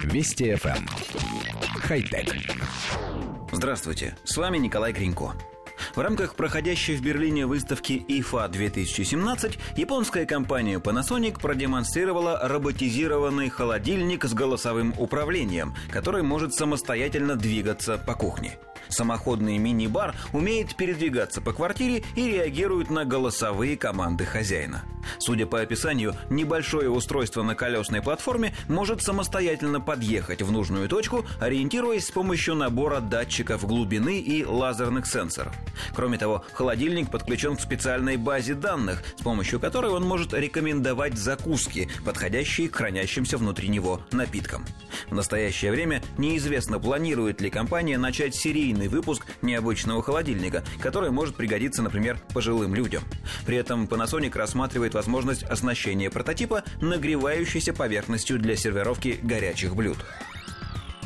Вести FM. Эм. Хай-тек. Здравствуйте, с вами Николай Гринько. В рамках проходящей в Берлине выставки IFA 2017 японская компания Panasonic продемонстрировала роботизированный холодильник с голосовым управлением, который может самостоятельно двигаться по кухне. Самоходный мини-бар умеет передвигаться по квартире и реагирует на голосовые команды хозяина. Судя по описанию, небольшое устройство на колесной платформе может самостоятельно подъехать в нужную точку, ориентируясь с помощью набора датчиков глубины и лазерных сенсоров. Кроме того, холодильник подключен к специальной базе данных, с помощью которой он может рекомендовать закуски, подходящие к хранящимся внутри него напиткам. В настоящее время неизвестно, планирует ли компания начать серийный выпуск необычного холодильника, который может пригодиться, например, пожилым людям. При этом Panasonic рассматривает возможность оснащения прототипа нагревающейся поверхностью для сервировки горячих блюд.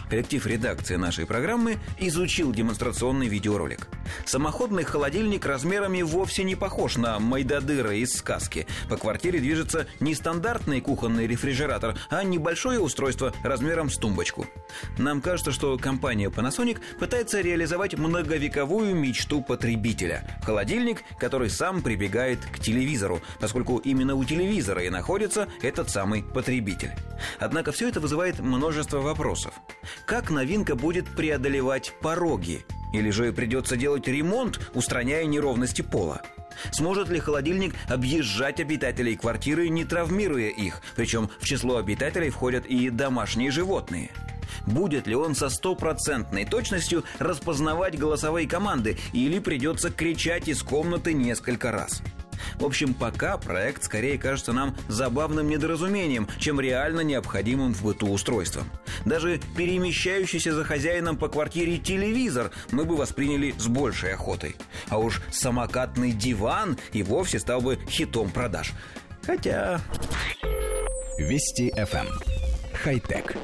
Коллектив редакции нашей программы изучил демонстрационный видеоролик. Самоходный холодильник размерами вовсе не похож на Майдадыра из сказки. По квартире движется не стандартный кухонный рефрижератор, а небольшое устройство размером с тумбочку. Нам кажется, что компания Panasonic пытается реализовать многовековую мечту потребителя. Холодильник, который сам прибегает к телевизору, поскольку именно у телевизора и находится этот самый потребитель. Однако все это вызывает множество вопросов. Как новинка будет преодолевать пороги? Или же придется делать ремонт, устраняя неровности пола? Сможет ли холодильник объезжать обитателей квартиры, не травмируя их? Причем в число обитателей входят и домашние животные. Будет ли он со стопроцентной точностью распознавать голосовые команды или придется кричать из комнаты несколько раз? В общем, пока проект скорее кажется нам забавным недоразумением, чем реально необходимым в быту устройством. Даже перемещающийся за хозяином по квартире телевизор мы бы восприняли с большей охотой. А уж самокатный диван и вовсе стал бы хитом продаж. Хотя... Вести FM. Эм. Хай-тек.